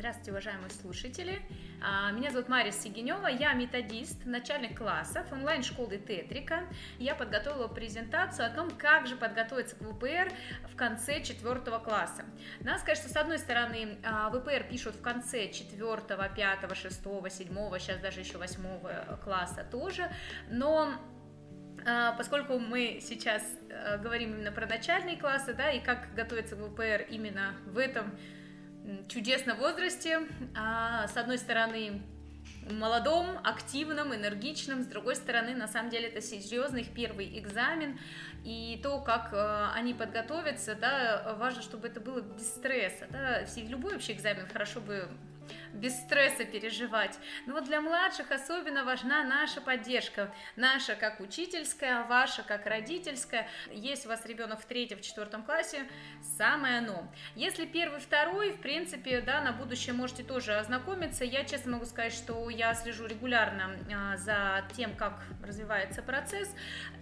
Здравствуйте, уважаемые слушатели. А, меня зовут Мария Сигенева, я методист начальных классов онлайн-школы Тетрика. Я подготовила презентацию о том, как же подготовиться к ВПР в конце четвертого класса. Сказать, что с одной стороны а, ВПР пишут в конце четвертого, пятого, шестого, седьмого, сейчас даже еще восьмого класса тоже, но а, поскольку мы сейчас говорим именно про начальные классы, да, и как готовиться к ВПР именно в этом чудесном возрасте, а, с одной стороны молодом, активном, энергичном, с другой стороны, на самом деле, это серьезный их первый экзамен, и то, как э, они подготовятся, да, важно, чтобы это было без стресса, да, любой вообще экзамен хорошо бы без стресса переживать. Но вот для младших особенно важна наша поддержка, наша как учительская, ваша как родительская. Есть у вас ребенок в третьем, в четвертом классе, самое оно. Если первый, второй, в принципе, да, на будущее можете тоже ознакомиться. Я честно могу сказать, что я слежу регулярно а, за тем, как развивается процесс.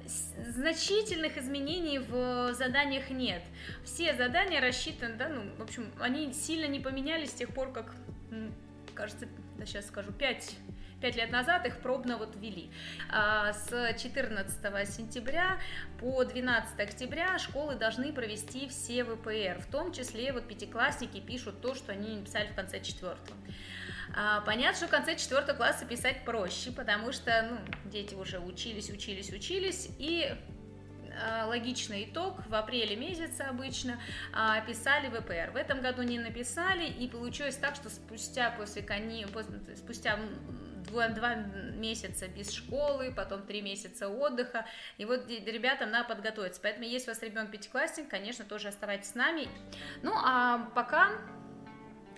Значительных изменений в заданиях нет. Все задания рассчитаны, да, ну, в общем, они сильно не поменялись с тех пор, как кажется, сейчас скажу, 5 5 лет назад их пробно вот ввели. А, с 14 сентября по 12 октября школы должны провести все ВПР, в том числе вот пятиклассники пишут то, что они писали в конце четвертого. А, понятно, что в конце четвертого класса писать проще, потому что ну, дети уже учились, учились, учились, и логичный итог в апреле месяце обычно а, писали ВПР. В этом году не написали, и получилось так, что спустя после кони, спустя два месяца без школы, потом три месяца отдыха, и вот ребятам надо подготовиться. Поэтому, если у вас ребенок пятиклассник, конечно, тоже оставайтесь с нами. Ну, а пока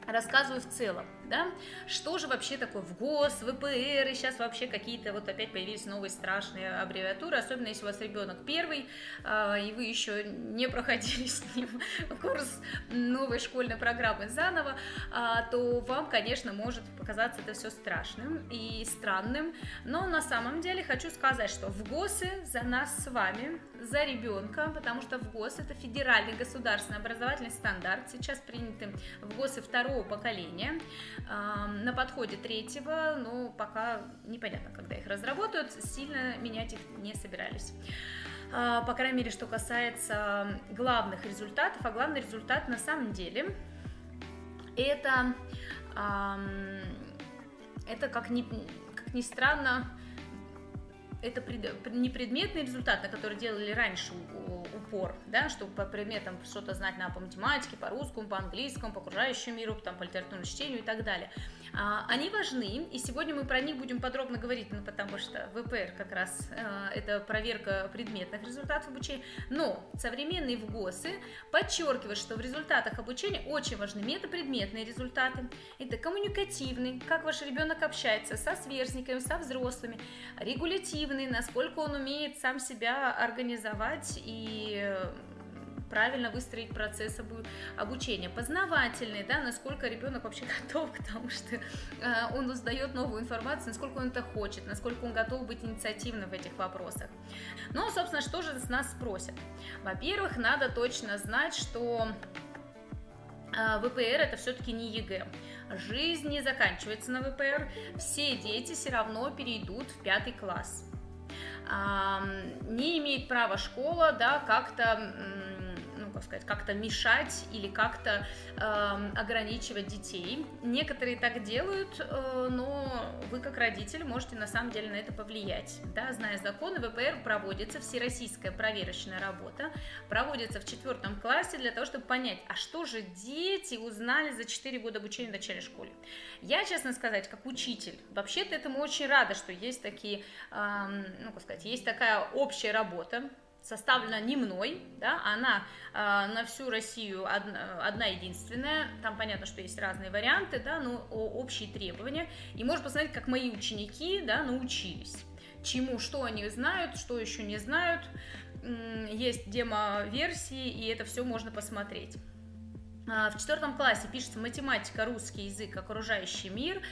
рассказываю в целом, да, что же вообще такое в ГОС, ВПР, и сейчас вообще какие-то вот опять появились новые страшные аббревиатуры, особенно если у вас ребенок первый, э, и вы еще не проходили с ним курс новой школьной программы заново, э, то вам, конечно, может показаться это все страшным и странным, но на самом деле хочу сказать, что в ГОСы за нас с вами, за ребенка, потому что в ГОС это федеральный государственный образовательный стандарт, сейчас приняты в ГОСы второго поколения, на подходе третьего, но пока непонятно, когда их разработают, сильно менять их не собирались. А, по крайней мере, что касается главных результатов, а главный результат на самом деле это, это как ни, как ни странно, это не предметный результат, на который делали раньше упор, да, чтобы по предметам что-то знать на по математике, по русскому, по английскому, по окружающему миру, там, по литературному чтению и так далее. А, они важны, и сегодня мы про них будем подробно говорить, ну, потому что ВПР как раз э, это проверка предметных результатов обучения, но современные ВГОСы подчеркивают, что в результатах обучения очень важны метапредметные результаты, это коммуникативный, как ваш ребенок общается со сверстниками, со взрослыми, регулятивный, насколько он умеет сам себя организовать и правильно выстроить процесс обучения. Познавательный, да, насколько ребенок вообще готов к тому, что э, он узнает новую информацию, насколько он это хочет, насколько он готов быть инициативным в этих вопросах. Ну, собственно, что же с нас спросят? Во-первых, надо точно знать, что э, ВПР это все-таки не ЕГЭ. Жизнь не заканчивается на ВПР. Все дети все равно перейдут в пятый класс. Не имеет права школа да, как-то как сказать, как-то мешать или как-то э, ограничивать детей. Некоторые так делают, э, но вы как родитель можете на самом деле на это повлиять. Да, зная законы, ВПР проводится всероссийская проверочная работа, проводится в четвертом классе для того, чтобы понять, а что же дети узнали за 4 года обучения в начальной школе. Я, честно сказать, как учитель, вообще-то этому очень рада, что есть такие, э, ну, как сказать, есть такая общая работа, составлена не мной, да, она э, на всю Россию одна, одна единственная, там понятно, что есть разные варианты, да, но общие требования, и можно посмотреть, как мои ученики, да, научились, чему, что они знают, что еще не знают, есть демо-версии, и это все можно посмотреть. а, в четвертом классе пишется математика, русский язык, окружающий мир.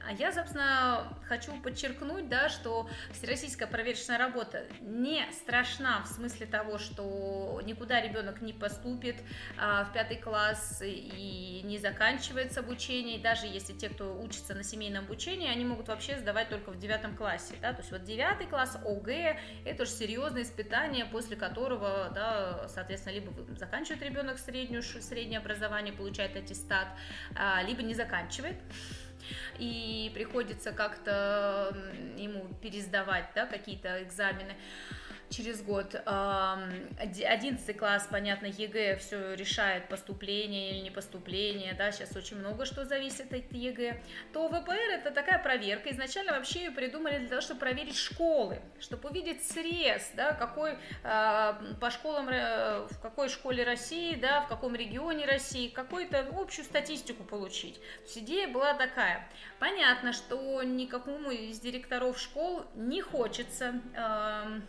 А, а я, собственно, хочу подчеркнуть, да, что всероссийская проверочная работа не страшна в смысле того, что никуда ребенок не поступит в пятый класс и не заканчивается обучение. И даже если те, кто учится на семейном обучении, они могут вообще сдавать только в девятом классе. Да? То есть вот девятый класс, ОГЭ, это уже серьезное испытание, после которого, да, соответственно, либо заканчивает ребенок среднюю среднее образование, получает аттестат, а, либо не заканчивает и приходится как-то ему пересдавать да, какие-то экзамены через год. 11 класс, понятно, ЕГЭ все решает, поступление или не поступление, да, сейчас очень много что зависит от ЕГЭ, то ВПР это такая проверка. Изначально вообще ее придумали для того, чтобы проверить школы, чтобы увидеть срез, да, какой а, по школам, э, в какой школе России, да, в каком регионе России, какую-то общую статистику получить. То есть идея была такая. Понятно, что никакому из директоров школ не хочется а,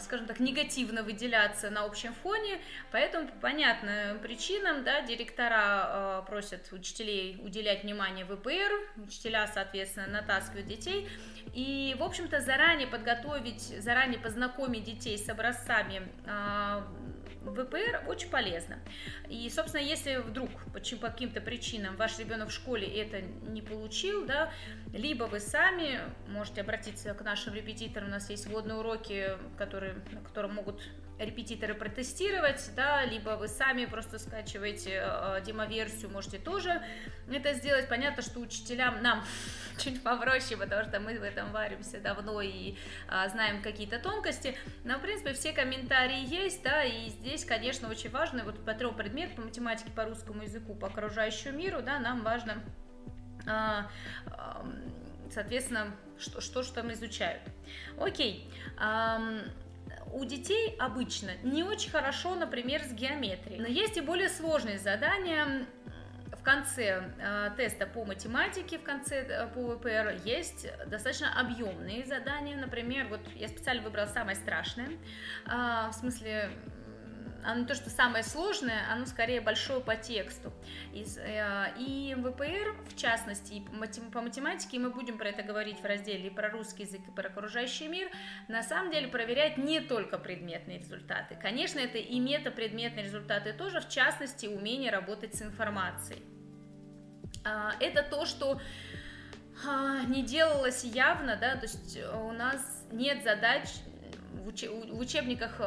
скажем так, негативно выделяться на общем фоне, поэтому по понятным причинам, да, директора а, просят учителей уделять внимание ВПР, учителя, соответственно, натаскивают детей, и, в общем-то, заранее подготовить, заранее познакомить детей с образцами а, ВПР очень полезно. И, собственно, если вдруг по каким-то причинам ваш ребенок в школе это не получил, да, либо вы сами можете обратиться к нашим репетиторам, у нас есть вводные уроки, которые, на котором могут репетиторы протестировать, да, либо вы сами просто скачиваете э, демоверсию, можете тоже это сделать. Понятно, что учителям нам чуть попроще, потому что мы в этом варимся давно и э, знаем какие-то тонкости, но, в принципе, все комментарии есть, да, и здесь, конечно, очень важно, вот по трем предметам, по математике, по русскому языку, по окружающему миру, да, нам важно, э, э, соответственно, что, что же там изучают. Окей. Э, у детей обычно не очень хорошо, например, с геометрией. Но есть и более сложные задания. В конце э, теста по математике, в конце э, по ВПР есть достаточно объемные задания. Например, вот я специально выбрала самое страшное, э, в смысле оно то, что самое сложное, оно скорее большое по тексту. И, э, и ВПР, в частности, и по математике, мы будем про это говорить в разделе и про русский язык, и про окружающий мир, на самом деле проверяет не только предметные результаты. Конечно, это и метапредметные результаты тоже, в частности, умение работать с информацией. А, это то, что а, не делалось явно, да, то есть у нас нет задач в учебниках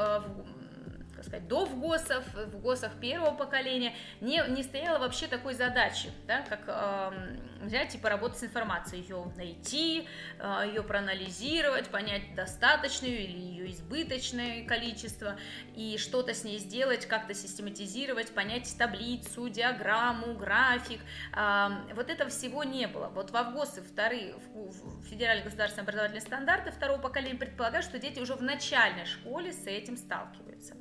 а, сказать, до ВГОСов, в ГОСах первого поколения, не, не стояло вообще такой задачи, да, как э, взять и поработать с информацией, ее найти, э, ее проанализировать, понять достаточное или ее избыточное количество, и что-то с ней сделать, как-то систематизировать, понять таблицу, диаграмму, график. Э, вот этого всего не было. Вот в ВГОСы вторые, в федеральные государственные образовательные стандарты второго поколения предполагают, что дети уже в начальной школе с этим сталкиваются.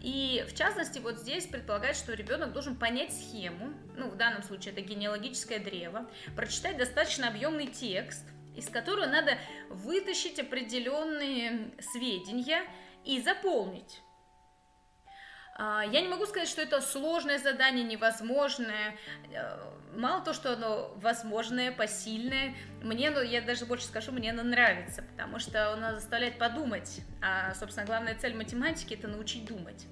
И в частности, вот здесь предполагается, что ребенок должен понять схему, ну, в данном случае это генеалогическое древо, прочитать достаточно объемный текст, из которого надо вытащить определенные сведения и заполнить. А, я не могу сказать, что это сложное задание, невозможное. Мало то, что оно возможное, посильное, мне, ну, я даже больше скажу, мне оно нравится, потому что оно заставляет подумать. А, собственно, главная цель математики – это научить думать.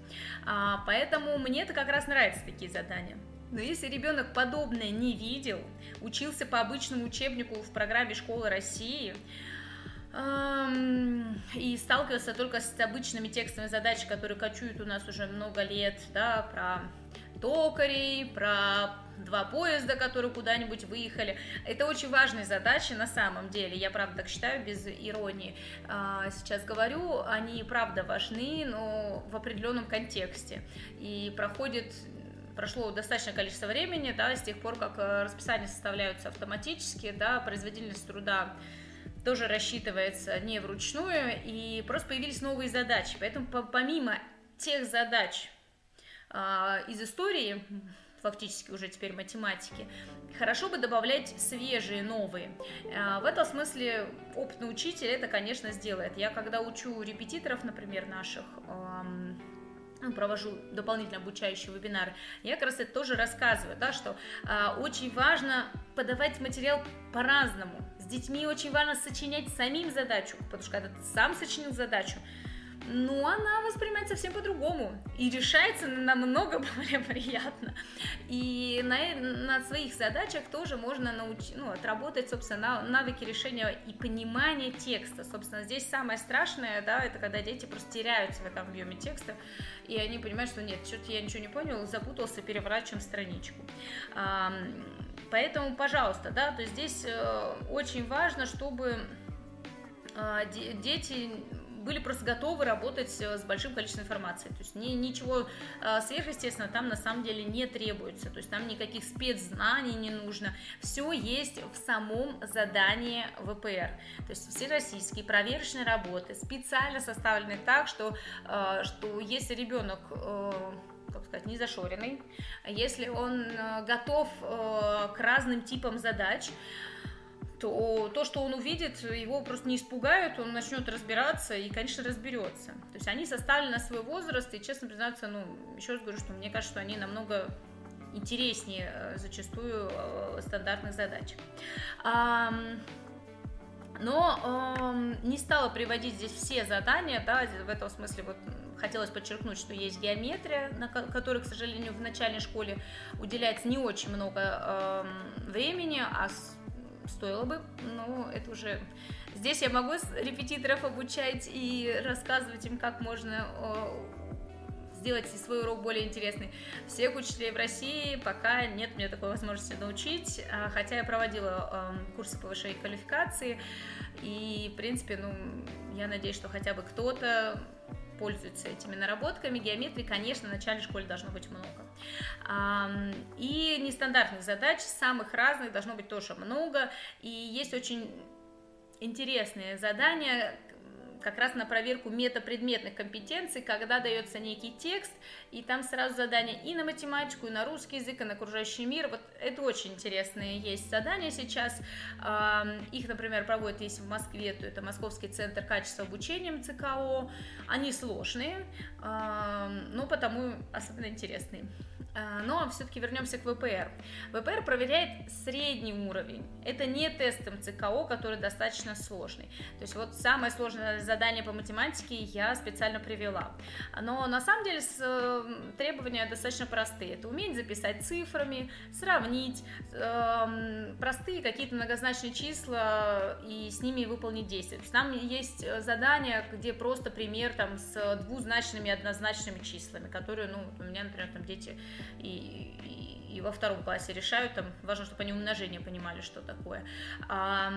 А, поэтому мне это как раз нравятся такие задания. Но если ребенок подобное не видел, учился по обычному учебнику в программе «Школы России», и сталкивался только с обычными текстовыми задачами, которые кочуют у нас уже много лет, да, про токарей, про два поезда, которые куда-нибудь выехали. Это очень важные задачи на самом деле, я правда так считаю, без иронии. А, сейчас говорю, они правда важны, но в определенном контексте. И проходит прошло достаточное количество времени, да, с тех пор, как э, расписания составляются автоматически, да, производительность труда тоже рассчитывается не вручную, и просто появились новые задачи. Поэтому помимо тех задач из истории, фактически уже теперь математики, хорошо бы добавлять свежие, новые. А, в этом смысле опытный учитель это, конечно, сделает. Я когда учу репетиторов, например, наших, ну, провожу дополнительно обучающие вебинары, я как раз это тоже рассказываю, да, что э, очень важно подавать материал по-разному. С детьми очень важно сочинять самим задачу, потому что когда ты сам сочинил задачу, ну, она воспринимается совсем по-другому и решается намного более приятно. И на, на своих задачах тоже можно научить, ну, отработать, собственно, навыки решения и понимания текста. Собственно, здесь самое страшное, да, это когда дети просто теряются в этом объеме текста, и они понимают, что нет, что-то я ничего не понял, запутался, переворачиваем страничку. Поэтому, пожалуйста, да, то есть здесь э, очень важно, чтобы а, дети были просто готовы работать э, с большим количеством информации. То есть ни, ничего э, сверхъестественного там на самом деле не требуется. То есть там никаких спецзнаний не нужно. Все есть в самом задании ВПР. То есть все российские проверочные работы специально составлены так, что, э, что если ребенок как сказать, не зашоренный, если он готов к разным типам задач, то то, что он увидит, его просто не испугают, он начнет разбираться и, конечно, разберется. То есть они составлены на свой возраст, и, честно признаться, ну, еще раз говорю, что мне кажется, что они намного интереснее э, зачастую э, стандартных задач. Но не стала приводить здесь все задания, да, в этом смысле вот хотелось подчеркнуть, что есть геометрия, на которой, к сожалению, в начальной школе уделяется не очень много времени, а стоило бы, но это уже... Здесь я могу репетиторов обучать и рассказывать им, как можно сделать свой урок более интересный. Всех учителей в России пока нет мне такой возможности научить, а, хотя я проводила курсы повышения квалификации, и, в принципе, ну, я надеюсь, что хотя бы кто-то пользуются этими наработками. Геометрии, конечно, в начальной школе должно быть много. И нестандартных задач, самых разных, должно быть тоже много. И есть очень интересные задания, как раз на проверку метапредметных компетенций, когда дается некий текст, и там сразу задания и на математику, и на русский язык, и на окружающий мир. Вот это очень интересные есть задания сейчас. Их, например, проводят, если в Москве, то это Московский центр качества обучения МЦКО. Они сложные, но потому особенно интересные. А, но все-таки вернемся к ВПР. ВПР проверяет средний уровень. Это не тест МЦКО, который достаточно сложный. То есть вот самое сложное задание по математике я специально привела. Но на самом деле требования достаточно простые. Это уметь записать цифрами, сравнить, эм, простые какие-то многозначные числа и с ними выполнить действия. То есть там есть задания, где просто пример там с двузначными однозначными числами, которые, ну, у меня, например, там дети и, и, и во втором классе решают, там важно, чтобы они умножение понимали, что такое. А,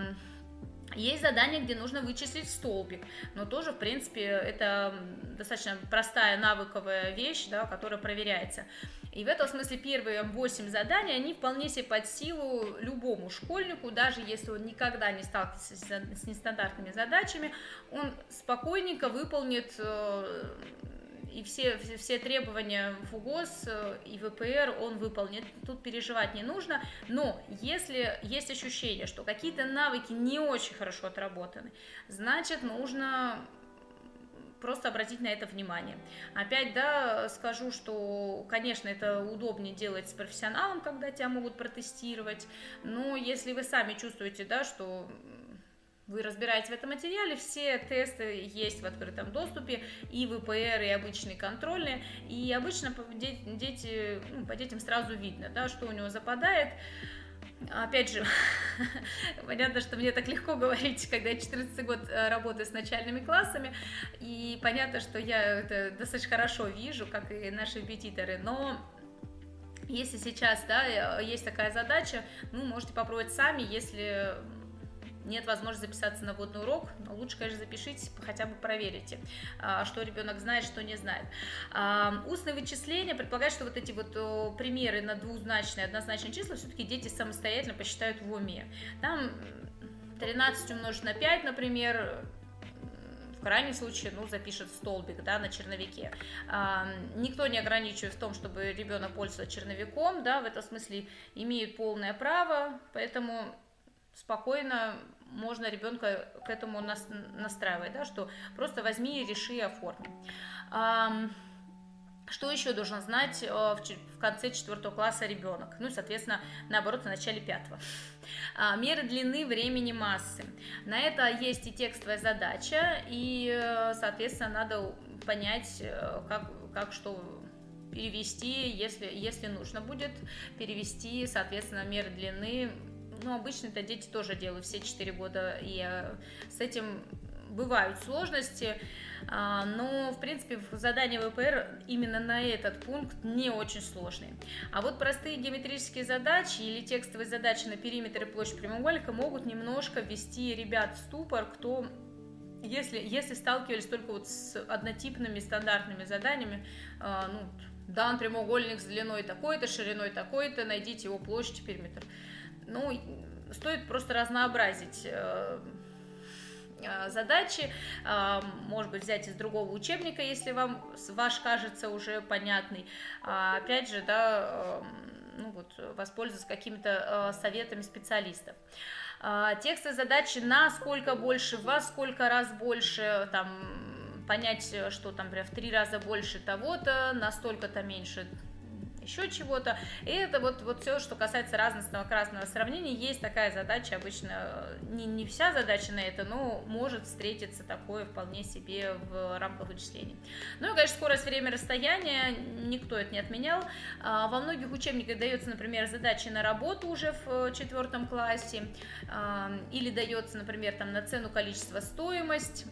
есть задание, где нужно вычислить столбик, но тоже, в принципе, это достаточно простая навыковая вещь, да, которая проверяется. И в этом смысле первые 8 заданий, они вполне себе под силу любому школьнику, даже если он никогда не сталкивался с нестандартными задачами, он спокойненько выполнит э, и все, все требования в УГОС э, и ВПР он выполнит. Тут переживать не нужно. Но если есть ощущение, что какие-то навыки не очень хорошо отработаны, значит, нужно просто обратить на это внимание. Опять, да, скажу, что, конечно, это удобнее делать с профессионалом, когда тебя могут протестировать, но если вы сами чувствуете, да, что вы разбираетесь в этом материале, все тесты есть в открытом доступе, и ВПР, и обычные контрольные, и обычно дети, ну, по детям сразу видно, да, что у него западает, Опять же, понятно, что мне так легко говорить, когда я 14 год э, работаю с начальными классами, и понятно, что я это достаточно хорошо вижу, как и наши репетиторы, но если сейчас, да, э, есть такая задача, ну, можете попробовать сами, если нет возможности записаться на водный урок, но лучше, конечно, запишитесь, хотя бы проверите, а, что ребенок знает, что не знает. А, устные вычисления предполагают, что вот эти вот примеры на двузначные, однозначные числа все-таки дети самостоятельно посчитают в уме. Там 13 умножить на 5, например, в крайнем случае, ну, запишет столбик, да, на черновике. А, никто не ограничивает в том, чтобы ребенок пользовался черновиком, да, в этом смысле имеет полное право, поэтому спокойно можно ребенка к этому настраивать, да, что просто возьми, реши, оформи. Что еще должен знать э, в конце четвертого класса ребенок? Ну, соответственно, наоборот, в начале пятого. А, меры длины времени массы. На это есть и текстовая задача, и, э, соответственно, надо понять, э, как, как что перевести, если, если нужно будет, перевести, соответственно, меры длины. Ну, обычно это дети тоже делают все 4 года, и с этим бывают сложности. А, но, в принципе, задание ВПР именно на этот пункт не очень сложные. А вот простые геометрические задачи или текстовые задачи на периметр и площадь прямоугольника могут немножко ввести ребят в ступор, кто если, если сталкивались только вот с однотипными стандартными заданиями, э, ну, дан прямоугольник с длиной такой-то, шириной такой-то, найдите его площадь и периметр. Ну, стоит просто разнообразить э, Э, задачи, э, может быть, взять из другого учебника, если вам ваш кажется уже понятный. А, опять же, да, ну вот, воспользоваться какими-то советами специалистов. А, тексты задачи на сколько больше, во сколько раз больше, там, понять, что там, например, в три раза больше того-то, на столько-то меньше еще чего-то. И это вот, вот все, что касается разностного красного сравнения, есть такая задача, обычно не, не вся задача на это, но может встретиться такое вполне себе в рамках вычислений. Ну и, конечно, скорость время расстояния, никто это не отменял. А, во многих учебниках дается, например, задачи на работу уже в четвертом классе, а, или дается, например, там на цену, количество, стоимость,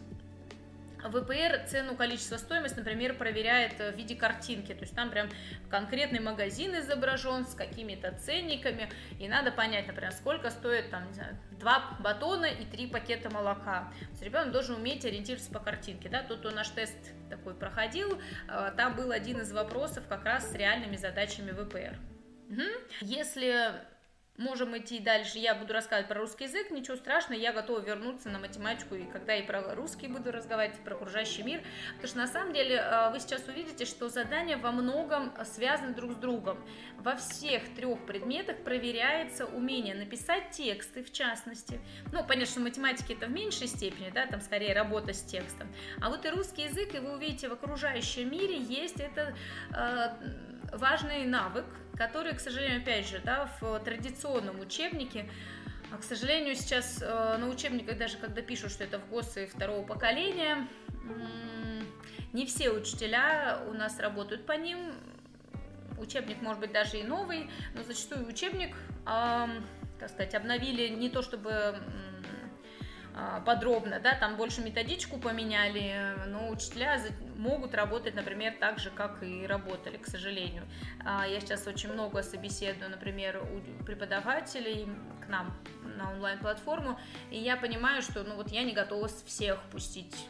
ВПР цену, количество, стоимость, например, проверяет в виде картинки, то есть там прям конкретный магазин изображен с какими-то ценниками, и надо понять, например, сколько стоит там, не знаю, два батона и три пакета молока. То есть ребенок должен уметь ориентироваться по картинке, да, тут наш тест такой проходил, э, там был один из вопросов как раз с реальными задачами ВПР. Угу. Если Можем идти дальше. Я буду рассказывать про русский язык, ничего страшного, я готова вернуться на математику, и когда и про русский буду разговаривать, и про окружающий мир. Потому что на самом деле э, вы сейчас увидите, что задания во многом связаны друг с другом. Во всех трех предметах проверяется умение написать тексты, в частности. Ну, понятно, что математики это в меньшей степени, да, там скорее работа с текстом. А вот и русский язык, и вы увидите в окружающем мире есть это э, важный навык, который, к сожалению, опять же, да, в традиционном учебнике а, к сожалению, сейчас э, на учебниках, даже когда пишут, что это в ГОСы второго поколения, не все учителя у нас работают по ним. Учебник может быть даже и новый, но зачастую учебник, как сказать, обновили не то чтобы подробно, да, там больше методичку поменяли, но учителя могут работать, например, так же, как и работали, к сожалению. А, я сейчас очень много собеседую, например, у преподавателей к нам на онлайн-платформу, и я понимаю, что, ну, вот я не готова всех пустить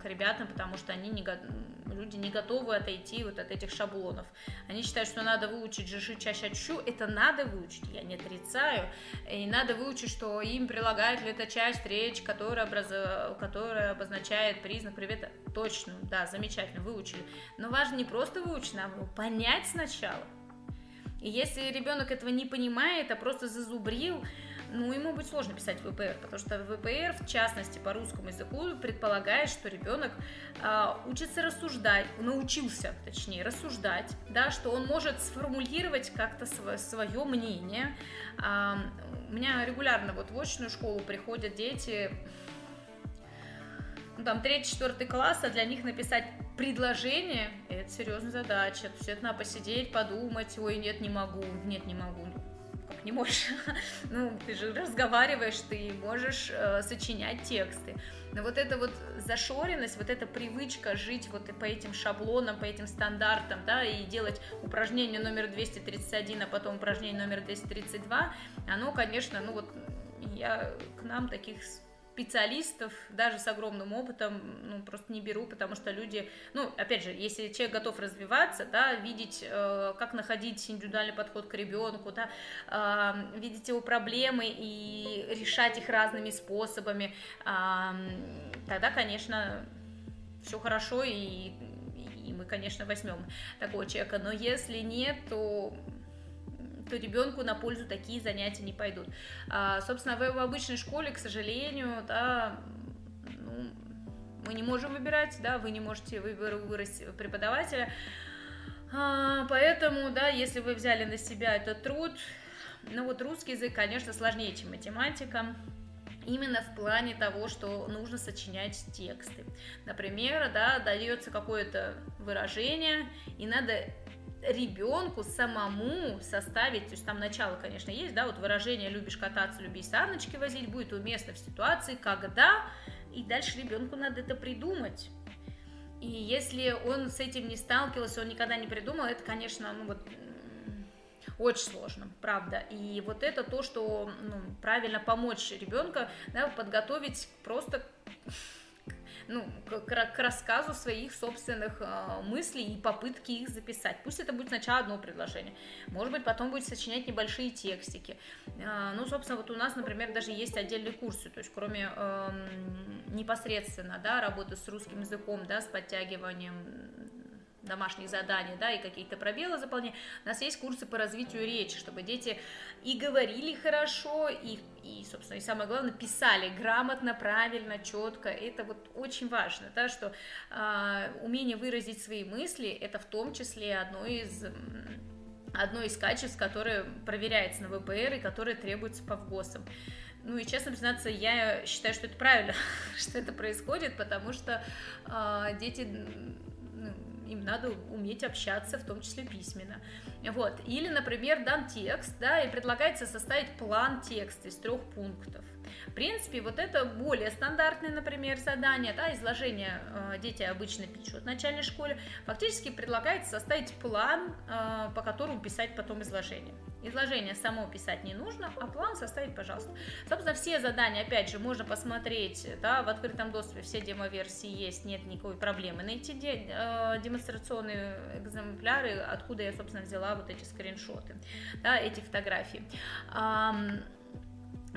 к ребятам, потому что они не, люди не готовы отойти вот от этих шаблонов. Они считают, что надо выучить жиши чаще чу, это надо выучить, я не отрицаю, и надо выучить, что им прилагает ли эта часть речь, которая, образ... которая обозначает признак привета. Точно, да, замечательно, выучили. Но важно не просто выучить, его понять сначала. И если ребенок этого не понимает, а просто зазубрил, ну, ему будет сложно писать ВПР, потому что ВПР, в частности, по русскому языку, предполагает, что ребенок э, учится рассуждать, научился, точнее, рассуждать, да, что он может сформулировать как-то св- свое мнение. Э, у меня регулярно вот в очную школу приходят дети, ну, там, третий, четвертый класс, а для них написать предложение, это серьезная задача. То есть это надо посидеть, подумать, ой, нет, не могу, нет, не могу не можешь, ну, ты же разговариваешь, ты можешь э, сочинять тексты. Но вот эта вот зашоренность, вот эта привычка жить вот по этим шаблонам, по этим стандартам, да, и делать упражнение номер 231, а потом упражнение номер 232, оно, конечно, ну вот я к нам таких специалистов, даже с огромным опытом, ну, просто не беру, потому что люди, ну, опять же, если человек готов развиваться, да, видеть, э, как находить индивидуальный подход к ребенку, да, э, видеть его проблемы и решать их разными способами, э, тогда, конечно, все хорошо, и, и мы, конечно, возьмем такого человека, но если нет, то то ребенку на пользу такие занятия не пойдут. А, собственно, в, в обычной школе, к сожалению, да, ну, мы не можем выбирать, да, вы не можете выбрать преподавателя. А, поэтому, да, если вы взяли на себя этот труд, ну вот русский язык, конечно, сложнее, чем математика. Именно в плане того, что нужно сочинять тексты. Например, да, дается какое-то выражение, и надо ребенку самому составить, то есть там начало, конечно, есть, да, вот выражение «любишь кататься, люби саночки возить» будет уместно в ситуации, когда, и дальше ребенку надо это придумать. И если он с этим не сталкивался, он никогда не придумал, это, конечно, ну вот очень сложно, правда. И вот это то, что ну, правильно помочь ребенка, да, подготовить просто ну, к, к рассказу своих собственных э, мыслей и попытки их записать. Пусть это будет сначала одно предложение, может быть, потом будет сочинять небольшие текстики. Э, ну, собственно, вот у нас, например, даже есть отдельные курсы, то есть кроме э, непосредственно, да, работы с русским языком, да, с подтягиванием домашних заданий, да, и какие-то пробелы заполнять. У нас есть курсы по развитию речи, чтобы дети и говорили хорошо, и, и собственно, и самое главное, писали грамотно, правильно, четко. Это вот очень важно, да, что э, умение выразить свои мысли, это в том числе одно из одно из качеств, которое проверяется на ВПР и которое требуется по ВГОСам. Ну и честно признаться, я считаю, что это правильно, что это происходит, потому что э, дети им надо уметь общаться, в том числе письменно. Вот. Или, например, дан текст, да, и предлагается составить план текста из трех пунктов. В принципе, вот это более стандартное, например, задание, да, изложение э, дети обычно пишут в начальной школе. Фактически предлагается составить план, э, по которому писать потом изложение. Изложение само писать не нужно, а план составить, пожалуйста. Собственно, все задания, опять же, можно посмотреть, да, в открытом доступе все демо-версии есть, нет никакой проблемы найти де- э, демонстрационные экземпляры, откуда я, собственно, взяла вот эти скриншоты, да, эти фотографии.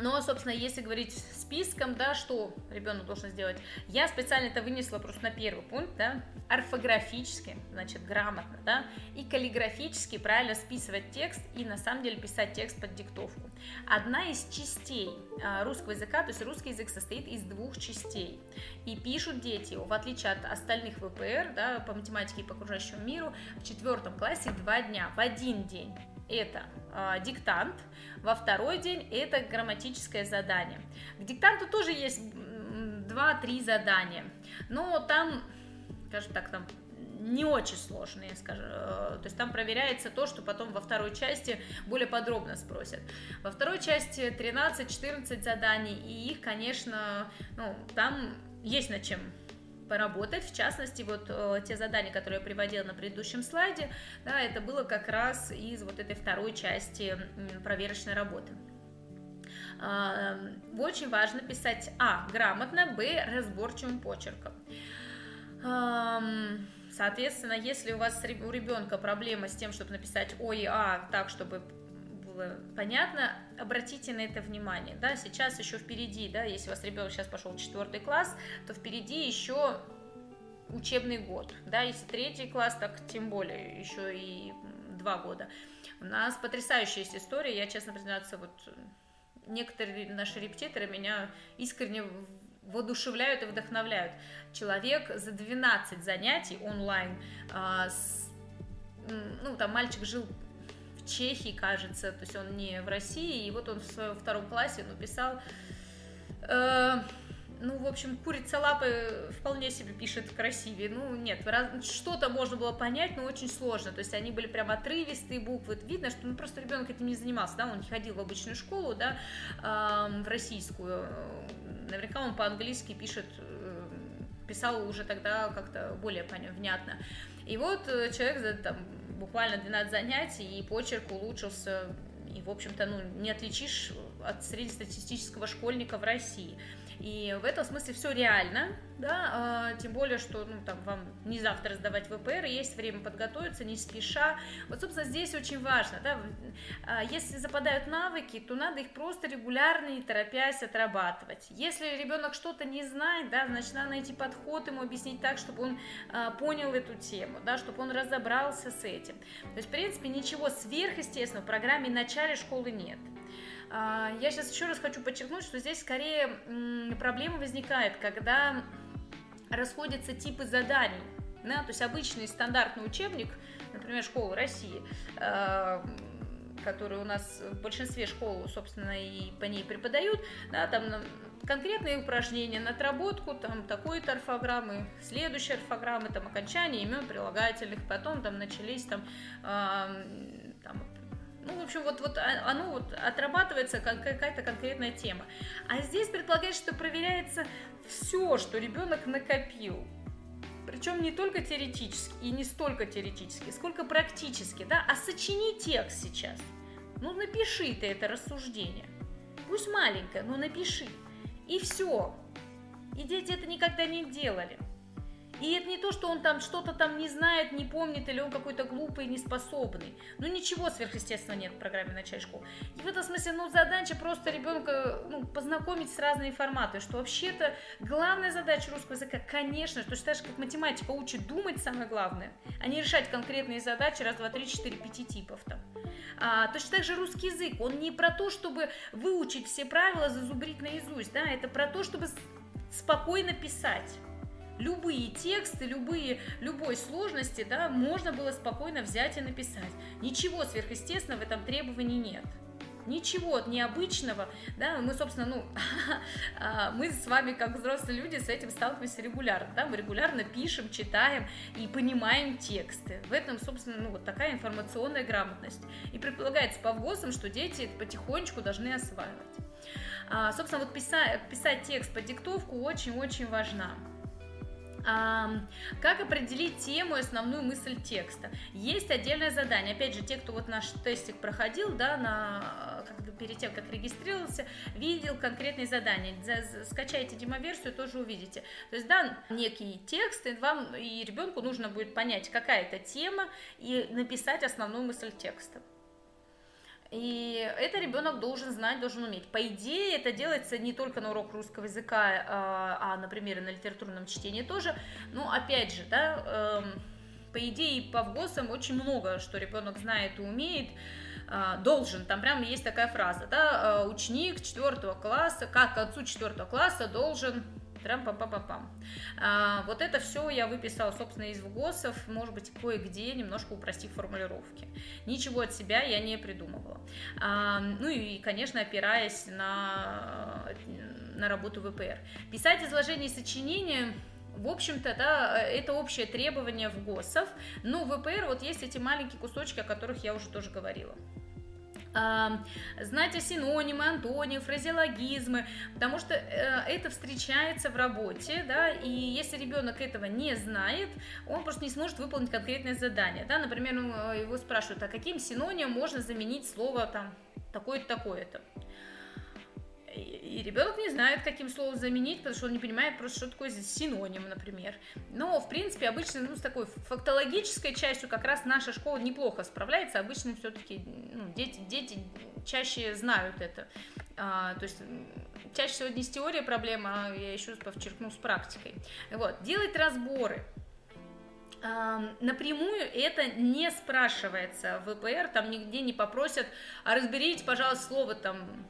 Но, собственно, если говорить списком, да, что ребенок должен сделать, я специально это вынесла просто на первый пункт, да, орфографически, значит, грамотно, да, и каллиграфически правильно списывать текст и на самом деле писать текст под диктовку. Одна из частей а, русского языка, то есть русский язык состоит из двух частей, и пишут дети, в отличие от остальных ВПР, да, по математике и по окружающему миру, в четвертом классе два дня, в один день это э, диктант, во второй день это грамматическое задание. К диктанту тоже есть 2-3 задания, но там, скажем так, там не очень сложные, скажем, э, то есть там проверяется то, что потом во второй части более подробно спросят. Во второй части 13-14 заданий, и их, конечно, ну, там есть над чем поработать. В частности, вот э, те задания, которые я приводила на предыдущем слайде, да, это было как раз из вот этой второй части проверочной работы. Э, очень важно писать А. Грамотно, Б. Разборчивым почерком. Соответственно, если у вас у ребенка проблема с тем, чтобы написать О и А так, чтобы было понятно, обратите на это внимание, да, сейчас еще впереди, да, если у вас ребенок сейчас пошел в четвертый класс, то впереди еще учебный год, да, если третий класс, так тем более, еще и два года. У нас потрясающая есть история, я, честно признаться, вот некоторые наши репетиторы меня искренне воодушевляют и вдохновляют. Человек за 12 занятий онлайн, а, ну, там мальчик жил в Чехии, кажется, то есть он не в России, и вот он в своем втором классе написал, э, ну, в общем, курица лапы вполне себе пишет красивее, ну, нет, что-то можно было понять, но очень сложно, то есть они были прям отрывистые буквы, видно, что ну, просто ребенок этим не занимался, да, он не ходил в обычную школу, да, э, в российскую, наверняка он по-английски пишет, э, писал уже тогда как-то более понятно, и вот э, человек там буквально 12 занятий, и почерк улучшился, и, в общем-то, ну, не отличишь от среднестатистического школьника в России. И в этом смысле все реально, да, э, тем более, что ну, там, вам не завтра сдавать ВПР, есть время подготовиться, не спеша. Вот, собственно, здесь очень важно, да, э, если западают навыки, то надо их просто регулярно, не торопясь, отрабатывать. Если ребенок что-то не знает, да, значит, надо найти подход ему объяснить так, чтобы он э, понял эту тему, да, чтобы он разобрался с этим. То есть, в принципе, ничего сверхъестественного в программе начале школы нет. А, я сейчас еще раз хочу подчеркнуть, что здесь скорее проблема возникает, когда расходятся типы заданий. Да, то есть обычный стандартный учебник, например, школы России, э, который у нас в большинстве школ, собственно, и по ней преподают, да, там конкретные упражнения на отработку, там такой-то орфограммы, следующие орфограммы, там окончание имен прилагательных, потом там начались там, э, там общем, вот, вот оно вот отрабатывается как какая-то конкретная тема. А здесь предполагается, что проверяется все, что ребенок накопил. Причем не только теоретически и не столько теоретически, сколько практически, да, а сочини текст сейчас. Ну, напиши ты это рассуждение. Пусть маленькое, но напиши. И все. И дети это никогда не делали. И это не то, что он там что-то там не знает, не помнит, или он какой-то глупый, неспособный. Ну, ничего сверхъестественного нет в программе начальной школы. И в этом смысле, ну, задача просто ребенка ну, познакомить с разной информацией, что вообще-то главная задача русского языка, конечно, точно так же, как математика учит думать, самое главное, а не решать конкретные задачи, раз, два, три, четыре, пяти типов там. А, точно так же русский язык, он не про то, чтобы выучить все правила, зазубрить наизусть, да, это про то, чтобы спокойно писать любые тексты, любые, любой сложности, да, можно было спокойно взять и написать. Ничего сверхъестественного в этом требовании нет. Ничего необычного, да, мы, собственно, ну, а, мы с вами, как взрослые люди, с этим сталкиваемся регулярно, да, мы регулярно пишем, читаем и понимаем тексты. В этом, собственно, ну, вот такая информационная грамотность. И предполагается по ВГОСам, что дети потихонечку должны осваивать. А, собственно, вот писать, писать текст по диктовку очень-очень важно. Как определить тему и основную мысль текста? Есть отдельное задание. Опять же, те, кто вот наш тестик проходил, да, на, как, перед тем, как регистрировался, видел конкретные задания. Скачайте демоверсию, тоже увидите. То есть, да, некий текст, и вам и ребенку нужно будет понять, какая это тема, и написать основную мысль текста. И это ребенок должен знать, должен уметь. По идее, это делается не только на урок русского языка, а, а например, и на литературном чтении тоже. Но опять же, да, эм, по идее, по ВГОСам очень много, что ребенок знает и умеет а, должен, там прям есть такая фраза, да, э, ученик четвертого класса, как к концу четвертого класса должен Трам пам пам пам пам а, Вот это все я выписала, собственно, из ВГОСов, может быть, кое-где, немножко упростив формулировки. Ничего от себя я не придумывала. А, ну и, конечно, опираясь на, на работу ВПР. Писать изложение и сочинения в общем-то, да, это общее требование в ГОСов, но в ВПР вот есть эти маленькие кусочки, о которых я уже тоже говорила знать синонимы, антонимы, фразеологизмы, потому что э, это встречается в работе, да, и если ребенок этого не знает, он просто не сможет выполнить конкретное задание, да, например, ну, его спрашивают, а каким синонимом можно заменить слово там такое-то, такое-то, и ребенок не знает, каким словом заменить, потому что он не понимает просто, что такое синоним, например. Но, в принципе, обычно ну, с такой фактологической частью как раз наша школа неплохо справляется. Обычно все-таки ну, дети, дети чаще знают это. А, то есть чаще всего не с теорией проблема, а я еще подчеркну, с практикой. Вот, делать разборы напрямую это не спрашивается в ВПР, там нигде не попросят, а разберите, пожалуйста, слово там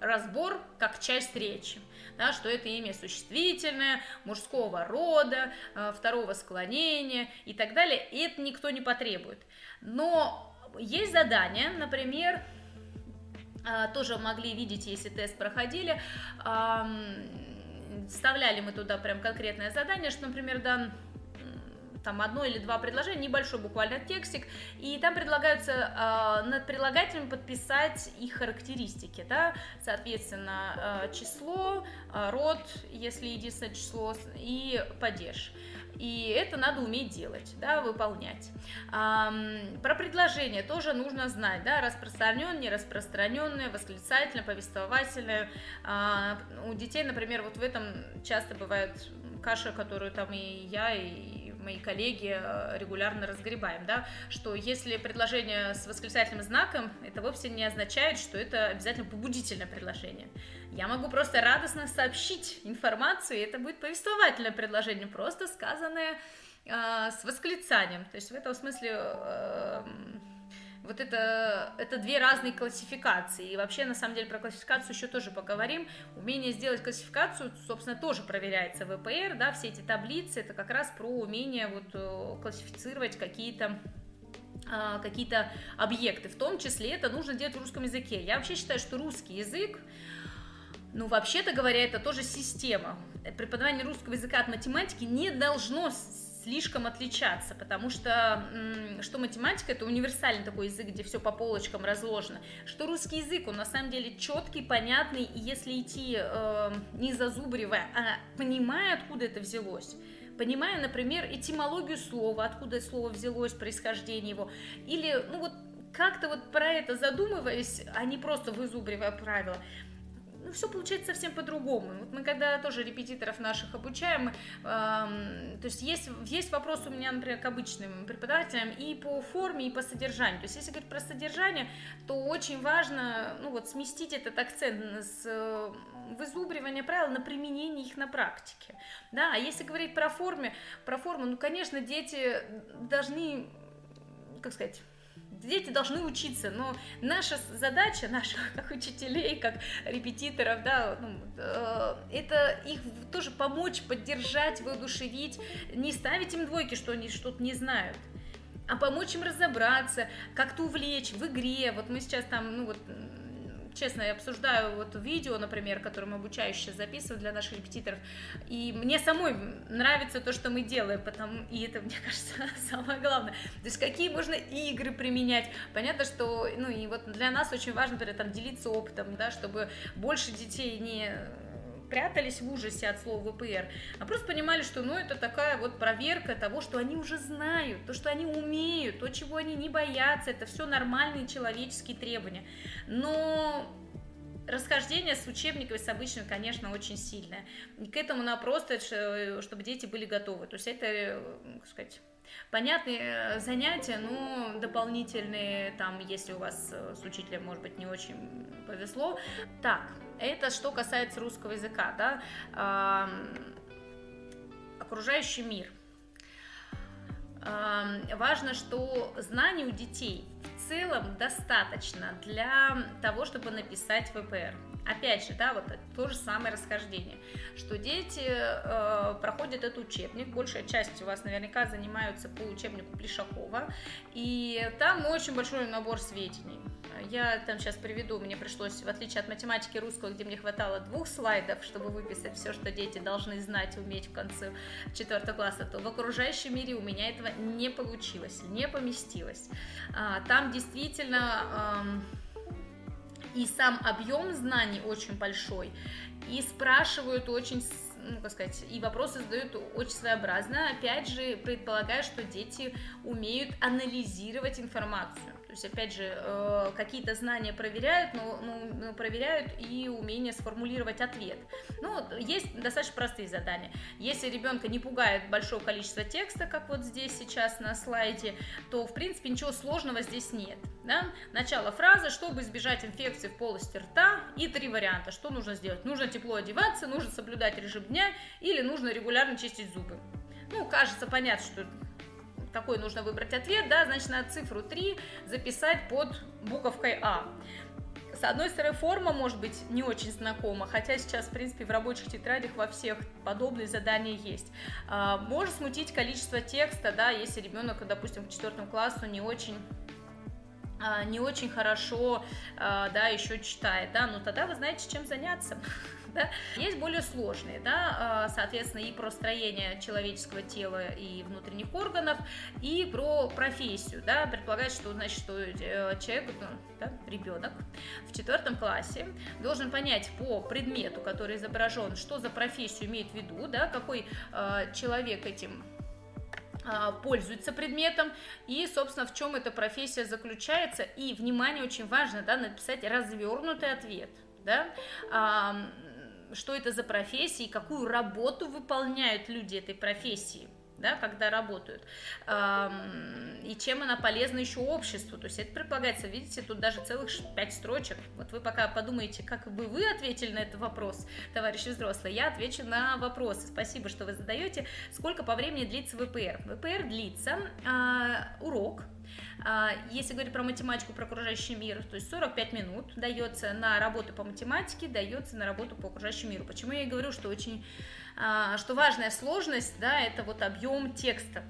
разбор как часть речи, да, что это имя существительное, мужского рода, э, второго склонения и так далее, и это никто не потребует. Но есть задания, например, э, тоже могли видеть, если тест проходили, вставляли мы туда прям конкретное задание, что, например, дан там одно или два предложения, небольшой буквально текстик, и там предлагаются э, над прилагательным подписать их характеристики, да, соответственно, э, число, э, род, если единственное число, и падеж. И это надо уметь делать, да, выполнять. Эм, про предложение тоже нужно знать, да, распространенное, нераспространенное, восклицательное, повествовательное. Э, у детей, например, вот в этом часто бывает каша, которую там и я, и мои коллеги э, регулярно разгребаем, да, что если предложение с восклицательным знаком, это вовсе не означает, что это обязательно побудительное предложение. Я могу просто радостно сообщить информацию, и это будет повествовательное предложение, просто сказанное э, с восклицанием. То есть в этом смысле э, вот это, это две разные классификации. И вообще, на самом деле, про классификацию еще тоже поговорим. Умение сделать классификацию, собственно, тоже проверяется в ВПР, да, все эти таблицы, это как раз про умение вот э, классифицировать какие-то а, какие-то объекты, в том числе это нужно делать в русском языке. Я вообще считаю, что русский язык, ну, вообще-то говоря, это тоже система. Преподавание русского языка от математики не должно слишком отличаться, потому что что математика это универсальный такой язык, где все по полочкам разложено, что русский язык он на самом деле четкий, понятный, и если идти э, не зазубривая, а понимая, откуда это взялось, понимая, например, этимологию слова, откуда слово взялось, происхождение его, или, ну вот, как-то вот про это задумываясь, а не просто вызубривая правила, ну, все получается совсем по-другому. Вот мы когда тоже репетиторов наших обучаем, э, то есть есть, есть вопрос у меня, например, к обычным преподавателям и по форме, и по содержанию. То есть если говорить про содержание, то очень важно ну, вот, сместить этот акцент с э, вызубривания правил на применение их на практике. Да? А если говорить про форме, про форму, ну, конечно, дети должны, как сказать, дети должны учиться, но наша задача, наша как учителей, как репетиторов, да, ну, э, это их тоже помочь, поддержать, воодушевить, не ставить им двойки, что они что-то не знают, а помочь им разобраться, как-то увлечь в игре. Вот мы сейчас там, ну вот честно, я обсуждаю вот видео, например, которое мы обучающие записываем для наших репетиторов, и мне самой нравится то, что мы делаем, потому, и это, мне кажется, самое главное. То есть какие можно игры применять. Понятно, что, ну, и вот для нас очень важно, например, там, делиться опытом, да, чтобы больше детей не прятались в ужасе от слова ВПР, а просто понимали, что ну это такая вот проверка того, что они уже знают, то, что они умеют, то, чего они не боятся, это все нормальные человеческие требования. Но расхождение с учебниками, с обычным, конечно, очень сильное. И к этому надо просто, чтобы дети были готовы. То есть это, как сказать, понятные занятия, но дополнительные, там, если у вас с учителем, может быть, не очень повезло. Так, это что касается русского языка, да, окружающий мир. Важно, что знаний у детей в целом достаточно для того, чтобы написать ВПР. Опять же, да, вот то же самое расхождение, что дети э, проходят этот учебник, большая часть у вас наверняка занимаются по учебнику Плешакова, и там очень большой набор сведений. Я там сейчас приведу, мне пришлось, в отличие от математики русского, где мне хватало двух слайдов, чтобы выписать все, что дети должны знать, уметь в конце четвертого класса, то в окружающем мире у меня этого не получилось, не поместилось. А, там действительно и сам объем знаний очень большой, и спрашивают очень ну, как сказать, и вопросы задают очень своеобразно. Опять же, предполагаю, что дети умеют анализировать информацию. То есть, опять же, э, какие-то знания проверяют, но, но проверяют и умение сформулировать ответ. Ну, есть достаточно простые задания. Если ребенка не пугает большое количество текста, как вот здесь сейчас на слайде, то, в принципе, ничего сложного здесь нет. Да? Начало фразы, чтобы избежать инфекции в полости рта, и три варианта. Что нужно сделать? Нужно тепло одеваться, нужно соблюдать режим дня или нужно регулярно чистить зубы. Ну, кажется понятно, что какой нужно выбрать ответ, да, значит, на цифру 3 записать под буковкой А. С одной стороны, форма может быть не очень знакома, хотя сейчас, в принципе, в рабочих тетрадях во всех подобные задания есть. А, может смутить количество текста, да, если ребенок, допустим, к четвертому классу не очень а, не очень хорошо, а, да, еще читает, да, но тогда вы знаете, чем заняться. Да? Есть более сложные, да, а, соответственно, и про строение человеческого тела и внутренних органов, и про профессию, да, предполагает, что, значит, что э, человек, да, ребенок в четвертом классе должен понять по предмету, который изображен, что за профессию имеет в виду, да, какой э, человек этим а, пользуется предметом и, собственно, в чем эта профессия заключается. И, внимание, очень важно, да, написать развернутый ответ, да, что это за профессия и какую работу выполняют люди этой профессии да, когда работают, и чем она полезна еще обществу. То есть это предполагается, видите, тут даже целых пять строчек. Вот вы пока подумаете, как бы вы ответили на этот вопрос, товарищи взрослые, я отвечу на вопросы. Спасибо, что вы задаете. Сколько по времени длится ВПР? ВПР длится а, урок, А, если говорить про математику, про окружающий мир, то есть 45 минут дается на работу по математике, дается на работу по окружающему миру. Почему я и говорю, что очень, что важная сложность, да, это вот объем текста.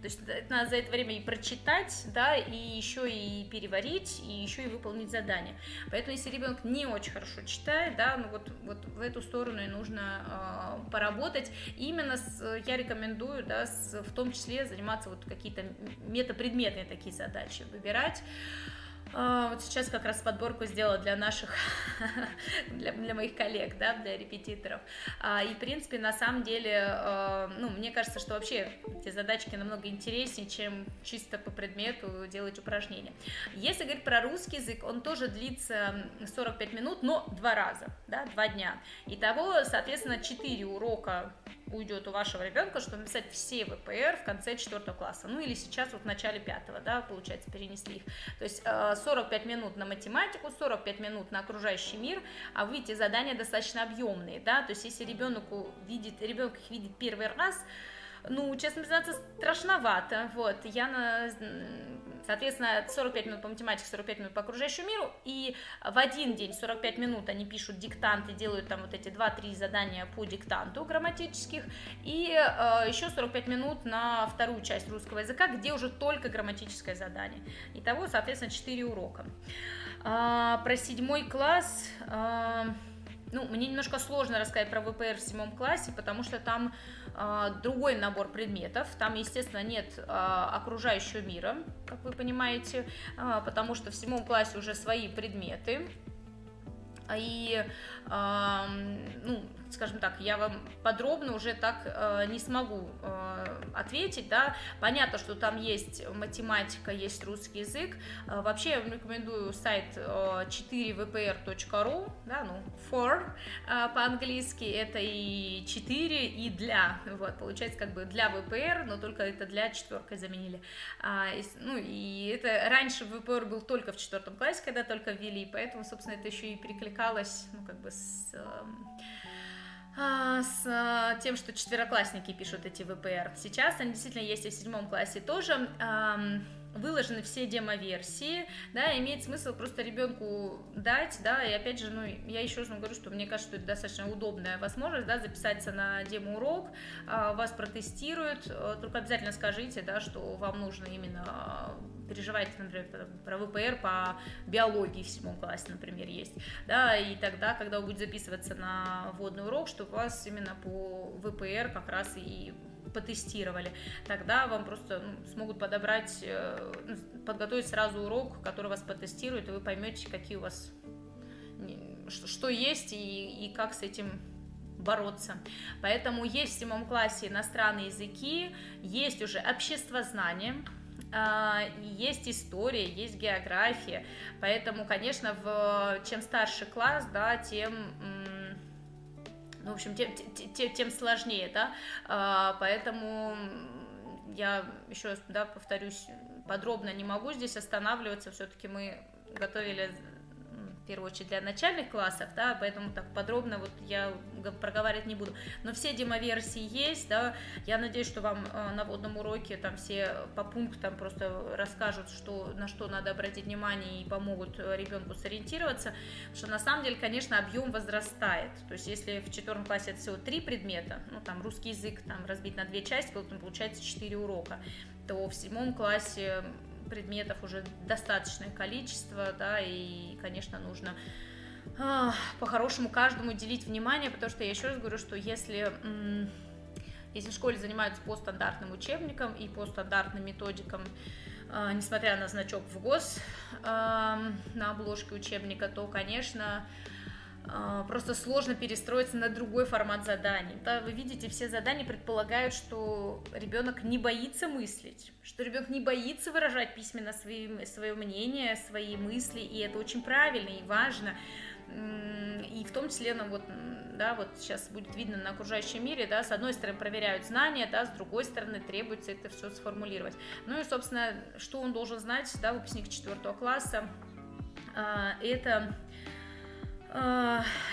То есть это надо за это время и прочитать, да, и еще и переварить, и еще и выполнить задание. Поэтому если ребенок не очень хорошо читает, да, ну вот, вот в эту сторону и нужно э, поработать. Именно с, я рекомендую, да, с, в том числе заниматься вот какие-то метапредметные такие задачи, выбирать. А, вот сейчас как раз подборку сделала для наших, для, для моих коллег, да, для репетиторов. А, и, в принципе, на самом деле, а, ну, мне кажется, что вообще эти задачки намного интереснее, чем чисто по предмету делать упражнения. Если говорить про русский язык, он тоже длится 45 минут, но два раза, да, два дня. Итого, соответственно, 4 урока уйдет у вашего ребенка, чтобы написать все ВПР в конце четвертого класса. Ну или сейчас вот в начале пятого, да, получается, перенесли их. То есть 45 э, минут на математику, 45 минут на окружающий мир, а вы эти задания достаточно объемные, да, то есть если ребенок видит, ребенок их видит первый раз, ну, честно признаться, страшновато. Вот, я, на, соответственно, 45 минут по математике, 45 минут по окружающему миру, и в один день 45 минут они пишут диктант и делают там вот эти 2-3 задания по диктанту грамматических, и э, еще 45 минут на вторую часть русского языка, где уже только грамматическое задание. Итого, соответственно, 4 урока. А, про седьмой класс... А, ну, мне немножко сложно рассказать про ВПР в седьмом классе, потому что там э, другой набор предметов. Там, естественно, нет э, окружающего мира, как вы понимаете, э, потому что в седьмом классе уже свои предметы. И, э, ну, скажем так, я вам подробно уже так э, не смогу э, ответить, да, понятно, что там есть математика, есть русский язык, э, вообще я вам рекомендую сайт э, 4vpr.ru, да, ну, for э, по-английски, это и 4, и для, вот, получается как бы для VPR, но только это для четверкой заменили, а, и, ну, и это раньше VPR был только в четвертом классе, когда только ввели, поэтому, собственно, это еще и перекликалось, ну, как бы с... Э, с а, тем, что четвероклассники пишут эти ВПР. Сейчас они действительно есть и в седьмом классе тоже выложены все демо-версии, да, имеет смысл просто ребенку дать, да, и опять же, ну, я еще раз говорю, что мне кажется, что это достаточно удобная возможность, да, записаться на демо-урок, а, вас протестируют, а, только обязательно скажите, да, что вам нужно именно а, переживать, например, про ВПР по биологии в седьмом классе, например, есть, да, и тогда, когда вы будете записываться на вводный урок, чтобы вас именно по ВПР как раз и потестировали, тогда вам просто ну, смогут подобрать, э, ну, подготовить сразу урок, который вас потестирует, и вы поймете, какие у вас, что есть и, и как с этим бороться. Поэтому есть в седьмом классе иностранные языки, есть уже обществознание, а, есть история, есть география, поэтому, конечно, в, чем старше класс, да, тем ну, в общем, тем, тем, тем сложнее, да, а, поэтому я еще раз, да, повторюсь, подробно не могу здесь останавливаться, все-таки мы готовили первую очередь для начальных классов, да, поэтому так подробно вот я проговаривать не буду. Но все демоверсии есть, да, я надеюсь, что вам э, на водном уроке там все по пунктам просто расскажут, что, на что надо обратить внимание и помогут э, ребенку сориентироваться, потому что на самом деле, конечно, объем возрастает, то есть если в четвертом классе это всего три предмета, ну там русский язык там разбить на две части, получается четыре урока, то в седьмом классе предметов уже достаточное количество, да, и, конечно, нужно а, по-хорошему каждому уделить внимание, потому что я еще раз говорю, что если если в школе занимаются по стандартным учебникам и по стандартным методикам, а, несмотря на значок в ГОС а, на обложке учебника, то, конечно, просто сложно перестроиться на другой формат заданий. Да, вы видите, все задания предполагают, что ребенок не боится мыслить, что ребенок не боится выражать письменно свои, свое мнение, свои мысли, и это очень правильно и важно. И в том числе, ну, вот, да, вот сейчас будет видно на окружающем мире, да, с одной стороны проверяют знания, да, с другой стороны требуется это все сформулировать. Ну и, собственно, что он должен знать, да, выпускник четвертого класса, а, это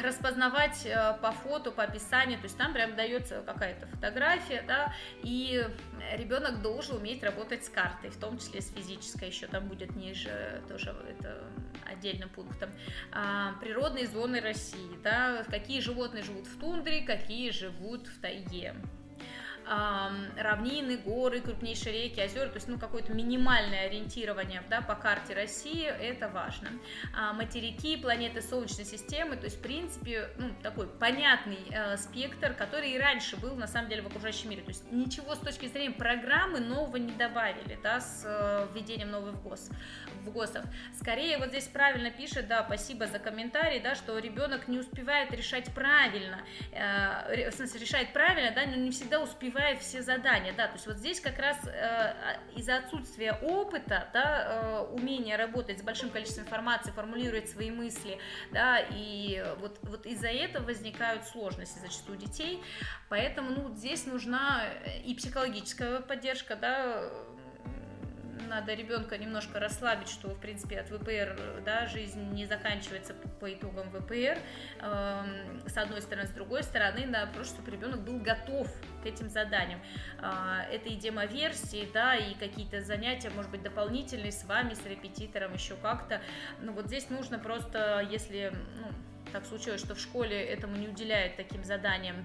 распознавать э, по фото, по описанию, то есть там прям дается какая-то фотография, да, и ребенок должен уметь работать с картой, в том числе с физической, еще там будет ниже тоже это отдельным пунктом. А, природные зоны России, да, какие животные живут в тундре, какие живут в тайге равнины, горы, крупнейшие реки, озера, то есть ну, какое-то минимальное ориентирование да, по карте России, это важно. А материки, планеты Солнечной системы, то есть в принципе ну, такой понятный э, спектр, который и раньше был на самом деле в окружающем мире, то есть ничего с точки зрения программы нового не добавили да, с э, введением новых ГОС, в ГОСов. Скорее вот здесь правильно пишет, да, спасибо за комментарий, да, что ребенок не успевает решать правильно, э, в смысле решает правильно, да, но не всегда успевает успевает все задания, да, то есть вот здесь как раз э, из-за отсутствия опыта, да, э, умения работать с большим количеством информации, формулировать свои мысли, да, и вот, вот из-за этого возникают сложности зачастую у детей, поэтому, ну, здесь нужна и психологическая поддержка, да, надо ребенка немножко расслабить, что, в принципе, от ВПР, да, жизнь не заканчивается по итогам ВПР, э, с одной стороны, с другой стороны, надо просто, чтобы ребенок был готов к этим заданиям. Э, это и демоверсии, да, и какие-то занятия, может быть, дополнительные с вами, с репетитором, еще как-то. Ну, вот здесь нужно просто, если, ну, так случилось, что в школе этому не уделяют таким заданиям,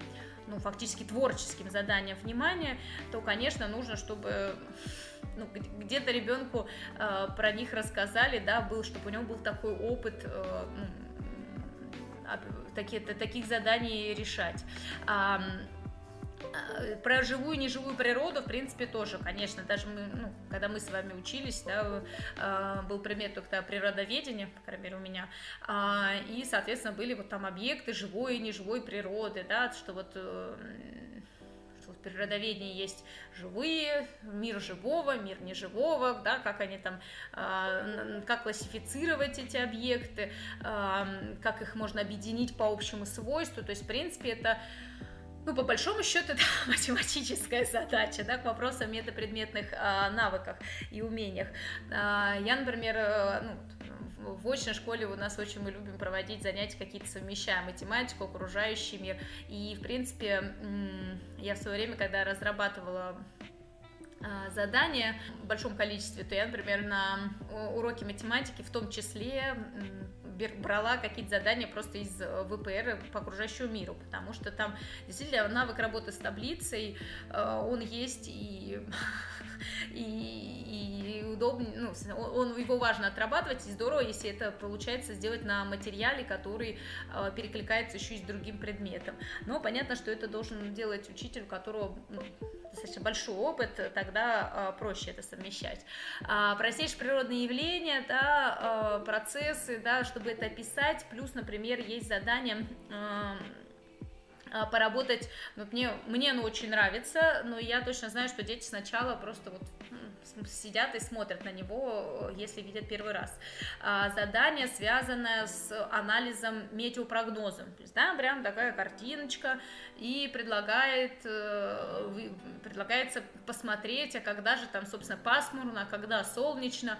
ну, фактически творческим заданиям внимания, то, конечно, нужно, чтобы ну, где-то ребенку э, про них рассказали, да, был, чтобы у него был такой опыт э, такие, таких заданий решать. А, про живую и неживую природу, в принципе, тоже, конечно, даже мы, ну, когда мы с вами учились, да, э, был предмет только природоведения, по крайней мере, у меня, а, и, соответственно, были вот там объекты живой и неживой природы, да, что вот э, в природоведении есть живые, мир живого, мир неживого, да, как они там, э, как классифицировать эти объекты, э, как их можно объединить по общему свойству, то есть, в принципе, это ну, по большому счету, это математическая задача, да, к вопросу о метапредметных а, навыках и умениях. А, я, например, э, ну, в очной школе у нас очень мы любим проводить занятия какие-то совмещая математику, окружающий мир. И, в принципе, я в свое время, когда разрабатывала а, задания в большом количестве, то я, например, на уроке математики в том числе брала какие-то задания просто из э, ВПР по окружающему миру, потому что там действительно навык работы с таблицей, э, он есть и и, и удобно, ну, он, его важно отрабатывать, и здорово, если это получается сделать на материале, который э, перекликается еще и с другим предметом. Но понятно, что это должен делать учитель, у которого ну, достаточно большой опыт, тогда э, проще это совмещать. А, простейшие природные явления, да, э, процессы, да, чтобы это описать, плюс, например, есть задание поработать, вот мне, мне оно очень нравится, но я точно знаю, что дети сначала просто вот сидят и смотрят на него, если видят первый раз. А, задание, связанное с анализом метеопрогноза. То есть, да, прям такая картиночка, и предлагает, э, предлагается посмотреть, а когда же там, собственно, пасмурно, а когда солнечно,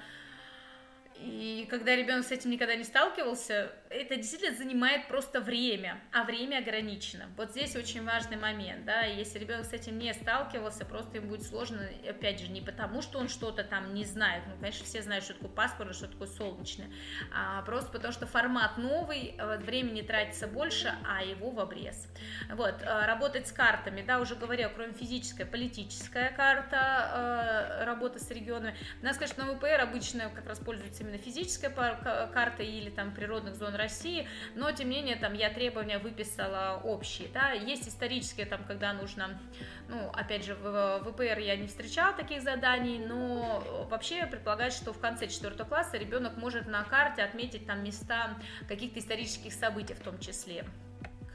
и когда ребенок с этим никогда не сталкивался, это действительно занимает просто время, а время ограничено. Вот здесь очень важный момент, да, если ребенок с этим не сталкивался, просто им будет сложно, опять же, не потому, что он что-то там не знает, ну, конечно, все знают, что такое паспорт, что такое солнечное, а просто потому, что формат новый, времени тратится больше, а его в обрез. Вот, э, работать с картами, да, уже говорила, кроме физической, политическая карта, э, работа с регионами. У нас, конечно, на ВПР обычно как раз пользуются именно физическая карта или там природных зон России, но тем не менее там я требования выписала общие, да, есть исторические там, когда нужно, ну, опять же, в ВПР я не встречала таких заданий, но вообще предполагается, что в конце четвертого класса ребенок может на карте отметить там места каких-то исторических событий в том числе.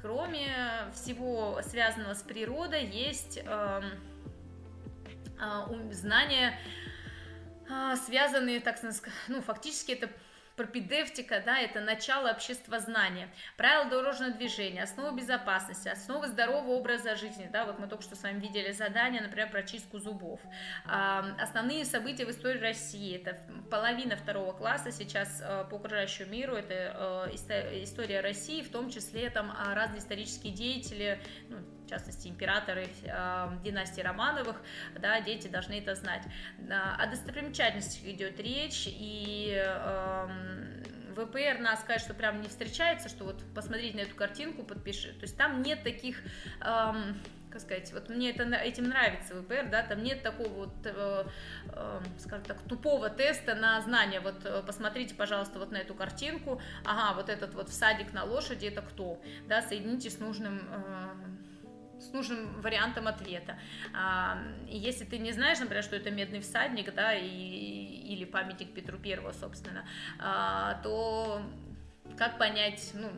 Кроме всего связанного с природой, есть э, э, знания а, связанные, так сказать, ну, фактически это пропедевтика, да, это начало обществознания, правила дорожного движения, основы безопасности, основы здорового образа жизни, да, вот мы только что с вами видели задание, например, про чистку зубов, основные события в истории России, это половина второго класса сейчас э, по окружающему миру, это э, история России, в том числе там разные исторические деятели, ну, в частности, императоры э, династии Романовых, да, дети должны это знать. О достопримечательностях идет речь, и э, ВПР нас что прям не встречается, что вот посмотрите на эту картинку, подпиши. То есть там нет таких... Эм, как сказать, вот мне это, этим нравится ВПР, да, там нет такого вот, э, э, скажем так, тупого теста на знание, вот э, посмотрите, пожалуйста, вот на эту картинку, ага, вот этот вот всадик на лошади, это кто, да, соедините с нужным э, с нужным вариантом ответа. А, если ты не знаешь, например, что это медный всадник, да, и, или памятник Петру Первого, собственно, а, то как понять, ну,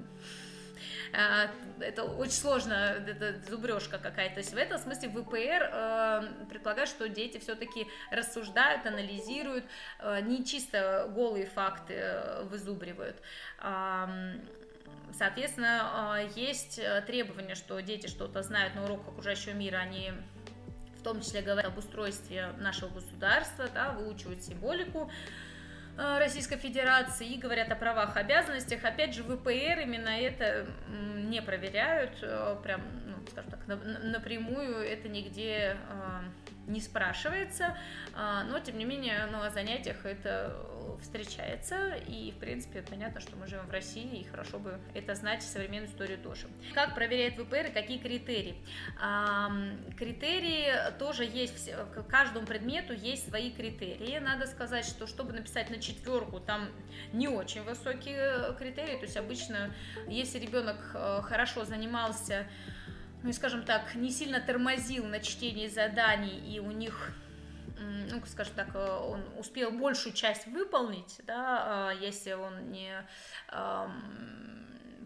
а, это очень сложно, это зубрежка какая-то. То есть в этом смысле ВПР э, предполагает, что дети все-таки рассуждают, анализируют, э, не чисто голые факты э, вызубривают. Соответственно, а, есть э, требования, что дети что-то знают на уроках окружающего мира, они в том числе говорят об устройстве нашего государства, да, выучивают символику э, Российской Федерации и говорят о правах, обязанностях. Опять же, ВПР именно это не проверяют, э, прям, скажем так, напрямую это нигде не спрашивается, а, но тем не менее о занятиях это встречается, и в принципе понятно, что мы живем в России, и хорошо бы это знать, современную историю тоже. Как проверяет ВПР и какие критерии? Критерии тоже есть, к каждому предмету есть свои критерии. Надо сказать, что чтобы написать на четверку, там не очень высокие критерии, то есть обычно, если ребенок э, хорошо занимался ну, скажем так, не сильно тормозил на чтении заданий, и у них ну, скажем так, э, он успел большую часть выполнить, да, а если он не,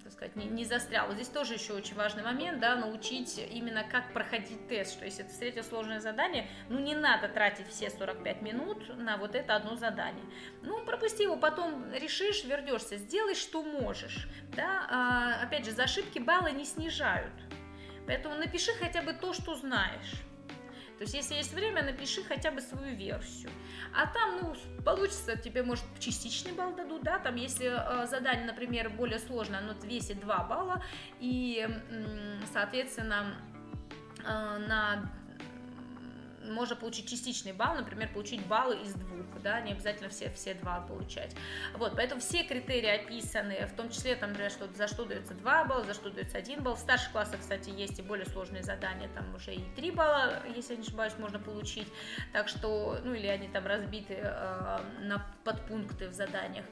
так сказать, не, не застрял. Вот здесь тоже еще очень важный момент, да, научить именно как проходить тест, что если ты встретил сложное задание, ну, не надо тратить все 45 минут на вот это одно задание. Ну, пропусти его, потом решишь, вернешься, сделай, что можешь, да, а, опять же, за ошибки баллы не снижают, Поэтому напиши хотя бы то, что знаешь. То есть, если есть время, напиши хотя бы свою версию. А там, ну, получится, тебе, может, частичный балл дадут, да, там, если э, задание, например, более сложное, оно весит 2 балла, и, соответственно, э, на можно получить частичный балл, например, получить баллы из двух, да, не обязательно все, все два получать. Вот, поэтому все критерии описаны, в том числе, там, например, что, за что дается 2 балла, за что дается 1 балл. В старших классах, кстати, есть и более сложные задания, там уже и 3 балла, если я не ошибаюсь, можно получить. Так что, ну, или они там разбиты э, на подпункты в заданиях.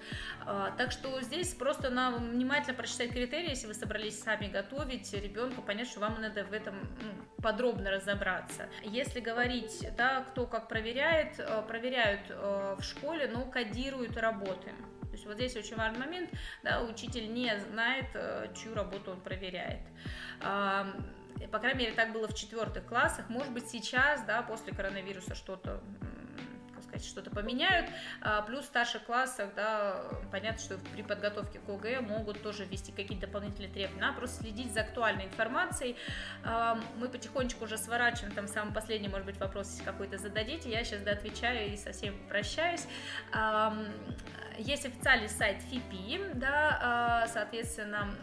Э, так что здесь просто надо внимательно прочитать критерии, если вы собрались сами готовить ребенку, понять, что вам надо в этом ну, подробно разобраться. Если говорить говорить, да, кто как проверяет, э, проверяют э, в школе, но кодируют работы. То есть вот здесь очень важный момент, да, учитель не знает, э, чью работу он проверяет. По крайней мере, так было в четвертых классах. Может быть, сейчас, да, после коронавируса что-то сказать, что-то поменяют. А, плюс в старших классах, да, понятно, что при подготовке к ОГЭ могут тоже ввести какие-то дополнительные требования. Просто следить за актуальной информацией. А, мы потихонечку уже сворачиваем, там самый последний, может быть, вопрос, какой-то зададите, я сейчас отвечаю и совсем прощаюсь. Есть официальный сайт ФИПИ, да, а, соответственно,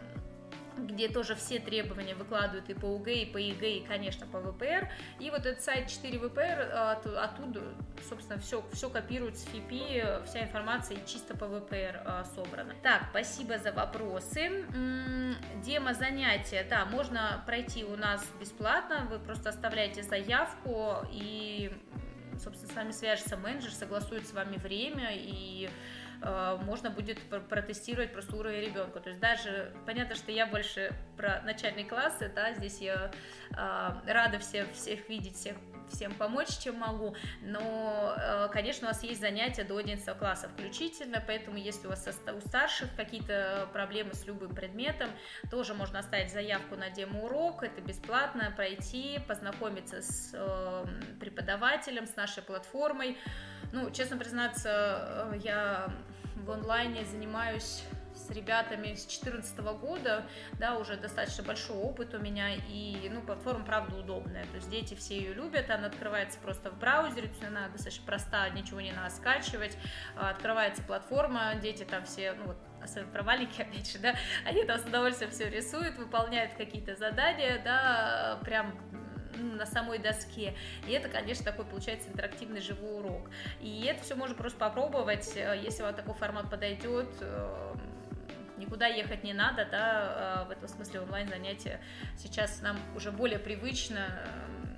где тоже все требования выкладывают и по ОГЭ, и по ЕГЭ, и, конечно, по ВПР. И вот этот сайт 4 ВПР, оттуда, собственно, все, все копируют с ФИПИ, вся информация чисто по ВПР а, собрана. Так, спасибо за вопросы. Демо занятия, да, можно пройти у нас бесплатно, вы просто оставляете заявку, и, собственно, с вами свяжется менеджер, согласует с вами время, и можно будет протестировать просто уровень ребенка. То есть даже понятно, что я больше про начальные классы, да, здесь я э, рада всех, всех видеть, всех всем помочь, чем могу, но, э, конечно, у вас есть занятия до 11 класса включительно, поэтому если у вас у старших какие-то проблемы с любым предметом, тоже можно оставить заявку на демо-урок, это бесплатно, пройти, познакомиться с преподавателем, с нашей платформой. Ну, честно признаться, я в онлайне занимаюсь с ребятами с 2014 года, да, уже достаточно большой опыт у меня, и, ну, платформа, правда, удобная, то есть дети все ее любят, она открывается просто в браузере, то есть она достаточно проста, ничего не надо скачивать, а, открывается платформа, дети там все, ну, вот, особенно про маленькие, опять же, да, они там с удовольствием все рисуют, выполняют какие-то задания, да, прям на самой доске. И это, конечно, такой получается интерактивный живой урок. И это все можно просто попробовать, э, если вам такой формат подойдет, э, никуда ехать не надо, да, э, в этом смысле онлайн-занятия сейчас нам уже более привычно,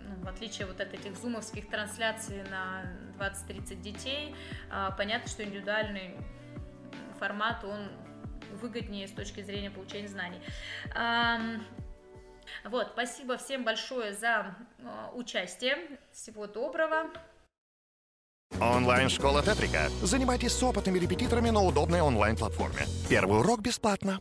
ну, в отличие вот от этих зумовских трансляций на 20-30 детей, понятно, что индивидуальный формат, он выгоднее с точки зрения получения знаний. Вот, спасибо всем большое за участие. Всего доброго. Онлайн-школа Тетрика. Занимайтесь с опытными репетиторами на удобной онлайн-платформе. Первый урок бесплатно.